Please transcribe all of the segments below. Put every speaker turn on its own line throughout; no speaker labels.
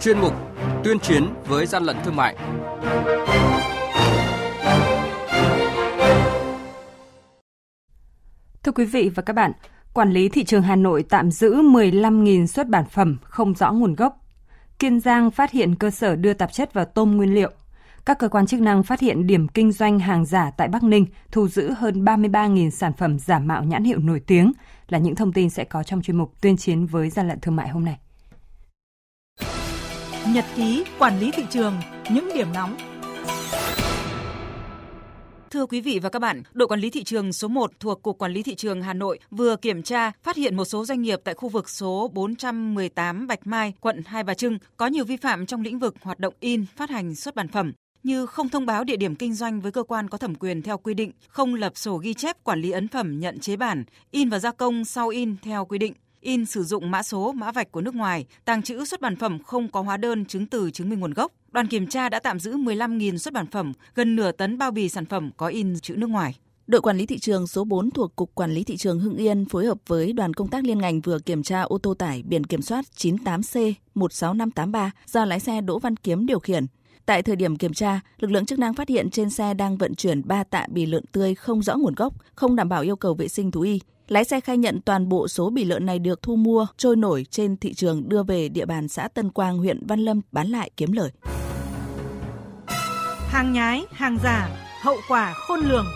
chuyên mục Tuyên chiến với gian lận thương mại.
Thưa quý vị và các bạn, Quản lý thị trường Hà Nội tạm giữ 15.000 xuất bản phẩm không rõ nguồn gốc. Kiên Giang phát hiện cơ sở đưa tạp chất vào tôm nguyên liệu. Các cơ quan chức năng phát hiện điểm kinh doanh hàng giả tại Bắc Ninh, thu giữ hơn 33.000 sản phẩm giả mạo nhãn hiệu nổi tiếng, là những thông tin sẽ có trong chuyên mục tuyên chiến với gian lận thương mại hôm nay.
Nhật ký quản lý thị trường, những điểm nóng.
Thưa quý vị và các bạn, đội quản lý thị trường số 1 thuộc Cục Quản lý Thị trường Hà Nội vừa kiểm tra phát hiện một số doanh nghiệp tại khu vực số 418 Bạch Mai, quận Hai Bà Trưng có nhiều vi phạm trong lĩnh vực hoạt động in, phát hành xuất bản phẩm như không thông báo địa điểm kinh doanh với cơ quan có thẩm quyền theo quy định, không lập sổ ghi chép quản lý ấn phẩm nhận chế bản, in và gia công sau in theo quy định, in sử dụng mã số, mã vạch của nước ngoài, tàng trữ xuất bản phẩm không có hóa đơn chứng từ chứng minh nguồn gốc. Đoàn kiểm tra đã tạm giữ 15.000 xuất bản phẩm, gần nửa tấn bao bì sản phẩm có in chữ nước ngoài.
Đội quản lý thị trường số 4 thuộc Cục Quản lý Thị trường Hưng Yên phối hợp với đoàn công tác liên ngành vừa kiểm tra ô tô tải biển kiểm soát 98C 16583 do lái xe Đỗ Văn Kiếm điều khiển. Tại thời điểm kiểm tra, lực lượng chức năng phát hiện trên xe đang vận chuyển 3 tạ bì lợn tươi không rõ nguồn gốc, không đảm bảo yêu cầu vệ sinh thú y. Lái xe khai nhận toàn bộ số bì lợn này được thu mua trôi nổi trên thị trường đưa về địa bàn xã Tân Quang, huyện Văn Lâm bán lại kiếm lời.
Hàng nhái, hàng giả, hậu quả khôn lường.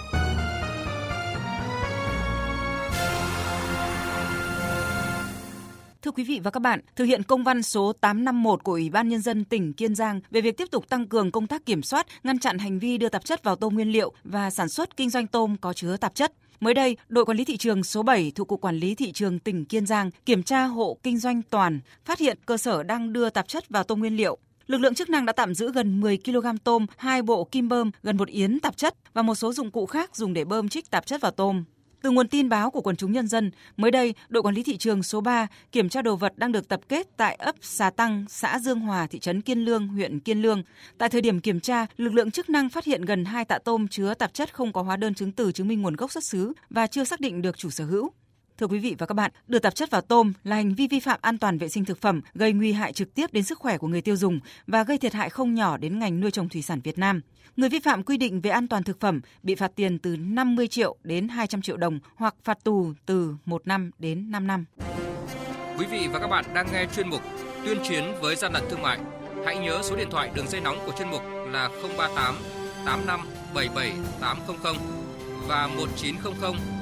Quý vị và các bạn, thực hiện công văn số 851 của Ủy ban Nhân dân tỉnh Kiên Giang về việc tiếp tục tăng cường công tác kiểm soát, ngăn chặn hành vi đưa tạp chất vào tôm nguyên liệu và sản xuất kinh doanh tôm có chứa tạp chất. Mới đây, đội quản lý thị trường số 7 thuộc Cục Quản lý Thị trường tỉnh Kiên Giang kiểm tra hộ kinh doanh toàn, phát hiện cơ sở đang đưa tạp chất vào tôm nguyên liệu. Lực lượng chức năng đã tạm giữ gần 10 kg tôm, hai bộ kim bơm, gần một yến tạp chất và một số dụng cụ khác dùng để bơm trích tạp chất vào tôm. Từ nguồn tin báo của quần chúng nhân dân, mới đây, đội quản lý thị trường số 3 kiểm tra đồ vật đang được tập kết tại ấp Xà Tăng, xã Dương Hòa, thị trấn Kiên Lương, huyện Kiên Lương. Tại thời điểm kiểm tra, lực lượng chức năng phát hiện gần 2 tạ tôm chứa tạp chất không có hóa đơn chứng từ chứng minh nguồn gốc xuất xứ và chưa xác định được chủ sở hữu. Thưa quý vị và các bạn, đưa tạp chất vào tôm là hành vi vi phạm an toàn vệ sinh thực phẩm, gây nguy hại trực tiếp đến sức khỏe của người tiêu dùng và gây thiệt hại không nhỏ đến ngành nuôi trồng thủy sản Việt Nam. Người vi phạm quy định về an toàn thực phẩm bị phạt tiền từ 50 triệu đến 200 triệu đồng hoặc phạt tù từ 1 năm đến 5 năm.
Quý vị và các bạn đang nghe chuyên mục Tuyên chiến với gian lận thương mại. Hãy nhớ số điện thoại đường dây nóng của chuyên mục là 038 85 77 800 và 1900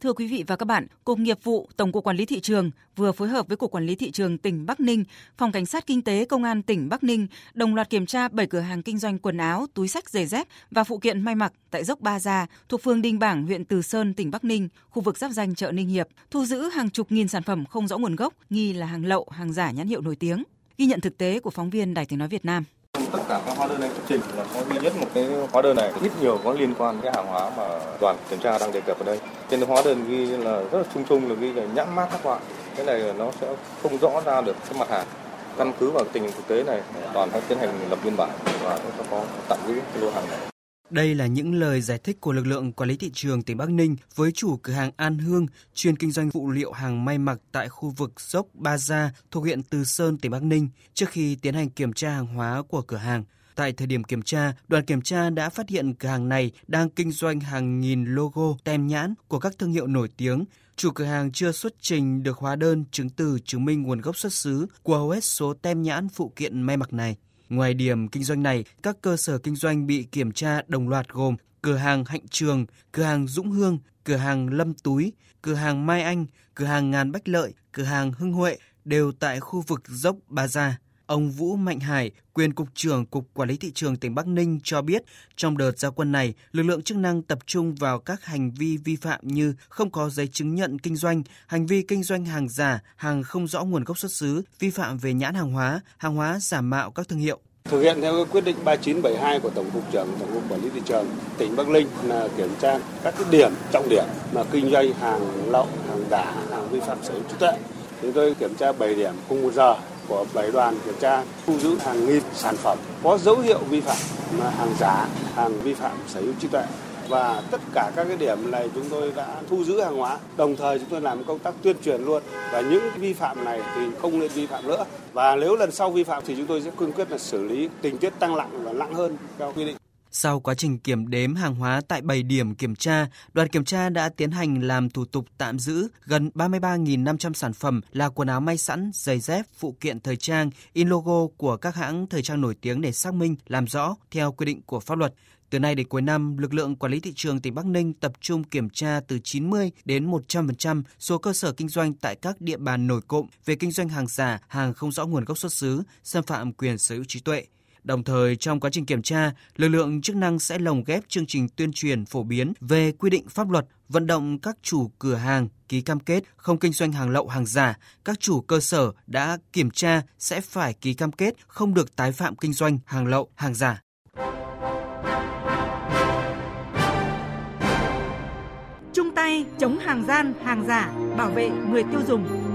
Thưa quý vị và các bạn, Cục Nghiệp vụ Tổng cục Quản lý thị trường vừa phối hợp với Cục Quản lý thị trường tỉnh Bắc Ninh, Phòng Cảnh sát Kinh tế Công an tỉnh Bắc Ninh đồng loạt kiểm tra 7 cửa hàng kinh doanh quần áo, túi sách giày dép và phụ kiện may mặc tại dốc Ba Gia thuộc phường Đinh Bảng, huyện Từ Sơn, tỉnh Bắc Ninh, khu vực giáp danh chợ Ninh Hiệp, thu giữ hàng chục nghìn sản phẩm không rõ nguồn gốc, nghi là hàng lậu, hàng giả nhãn hiệu nổi tiếng. Ghi nhận thực tế của phóng viên Đài Tiếng nói Việt Nam
tất cả các hóa đơn anh xuất trình là có duy nhất một cái hóa đơn này. Ít nhiều có liên quan cái hàng hóa mà đoàn kiểm tra đang đề cập ở đây. Trên hóa đơn ghi là rất là chung chung, là ghi là nhãn mát các loại. Cái này nó sẽ không rõ ra được cái mặt hàng. Căn cứ vào tình hình thực tế này, đoàn sẽ tiến hành lập biên bản và sẽ có tạm giữ cái lô hàng này
đây là những lời giải thích của lực lượng quản lý thị trường tỉnh Bắc Ninh với chủ cửa hàng An Hương chuyên kinh doanh phụ liệu hàng may mặc tại khu vực dốc Ba Gia thuộc huyện Từ Sơn, tỉnh Bắc Ninh trước khi tiến hành kiểm tra hàng hóa của cửa hàng. Tại thời điểm kiểm tra, đoàn kiểm tra đã phát hiện cửa hàng này đang kinh doanh hàng nghìn logo tem nhãn của các thương hiệu nổi tiếng. Chủ cửa hàng chưa xuất trình được hóa đơn chứng từ chứng minh nguồn gốc xuất xứ của hầu hết số tem nhãn phụ kiện may mặc này. Ngoài điểm kinh doanh này, các cơ sở kinh doanh bị kiểm tra đồng loạt gồm cửa hàng Hạnh Trường, cửa hàng Dũng Hương, cửa hàng Lâm Túi, cửa hàng Mai Anh, cửa hàng Ngàn Bách Lợi, cửa hàng Hưng Huệ đều tại khu vực dốc Ba Gia. Ông Vũ Mạnh Hải, quyền cục trưởng Cục Quản lý thị trường tỉnh Bắc Ninh cho biết, trong đợt gia quân này, lực lượng chức năng tập trung vào các hành vi vi phạm như không có giấy chứng nhận kinh doanh, hành vi kinh doanh hàng giả, hàng không rõ nguồn gốc xuất xứ, vi phạm về nhãn hàng hóa, hàng hóa giả mạo các thương hiệu.
Thực hiện theo quyết định 3972 của Tổng cục trưởng Tổng cục Quản lý thị trường tỉnh Bắc Ninh là kiểm tra các cái điểm trọng điểm mà kinh doanh hàng lậu, hàng giả, hàng vi phạm sở hữu trí tuệ. Chúng tôi kiểm tra 7 điểm cùng một giờ của 7 đoàn kiểm tra thu giữ hàng nghìn sản phẩm có dấu hiệu vi phạm hàng giả, hàng vi phạm sở hữu trí tuệ. Và tất cả các cái điểm này chúng tôi đã thu giữ hàng hóa. Đồng thời chúng tôi làm công tác tuyên truyền luôn. Và những vi phạm này thì không nên vi phạm nữa. Và nếu lần sau vi phạm thì chúng tôi sẽ cương quyết là xử lý tình tiết tăng nặng và nặng hơn theo quy định
sau quá trình kiểm đếm hàng hóa tại 7 điểm kiểm tra, đoàn kiểm tra đã tiến hành làm thủ tục tạm giữ gần 33.500 sản phẩm là quần áo may sẵn, giày dép, phụ kiện thời trang, in logo của các hãng thời trang nổi tiếng để xác minh, làm rõ theo quy định của pháp luật. Từ nay đến cuối năm, lực lượng quản lý thị trường tỉnh Bắc Ninh tập trung kiểm tra từ 90 đến 100% số cơ sở kinh doanh tại các địa bàn nổi cộm về kinh doanh hàng giả, hàng không rõ nguồn gốc xuất xứ, xâm phạm quyền sở hữu trí tuệ. Đồng thời, trong quá trình kiểm tra, lực lượng chức năng sẽ lồng ghép chương trình tuyên truyền phổ biến về quy định pháp luật, vận động các chủ cửa hàng ký cam kết không kinh doanh hàng lậu hàng giả, các chủ cơ sở đã kiểm tra sẽ phải ký cam kết không được tái phạm kinh doanh hàng lậu hàng giả.
Chung tay chống hàng gian, hàng giả, bảo vệ người tiêu dùng.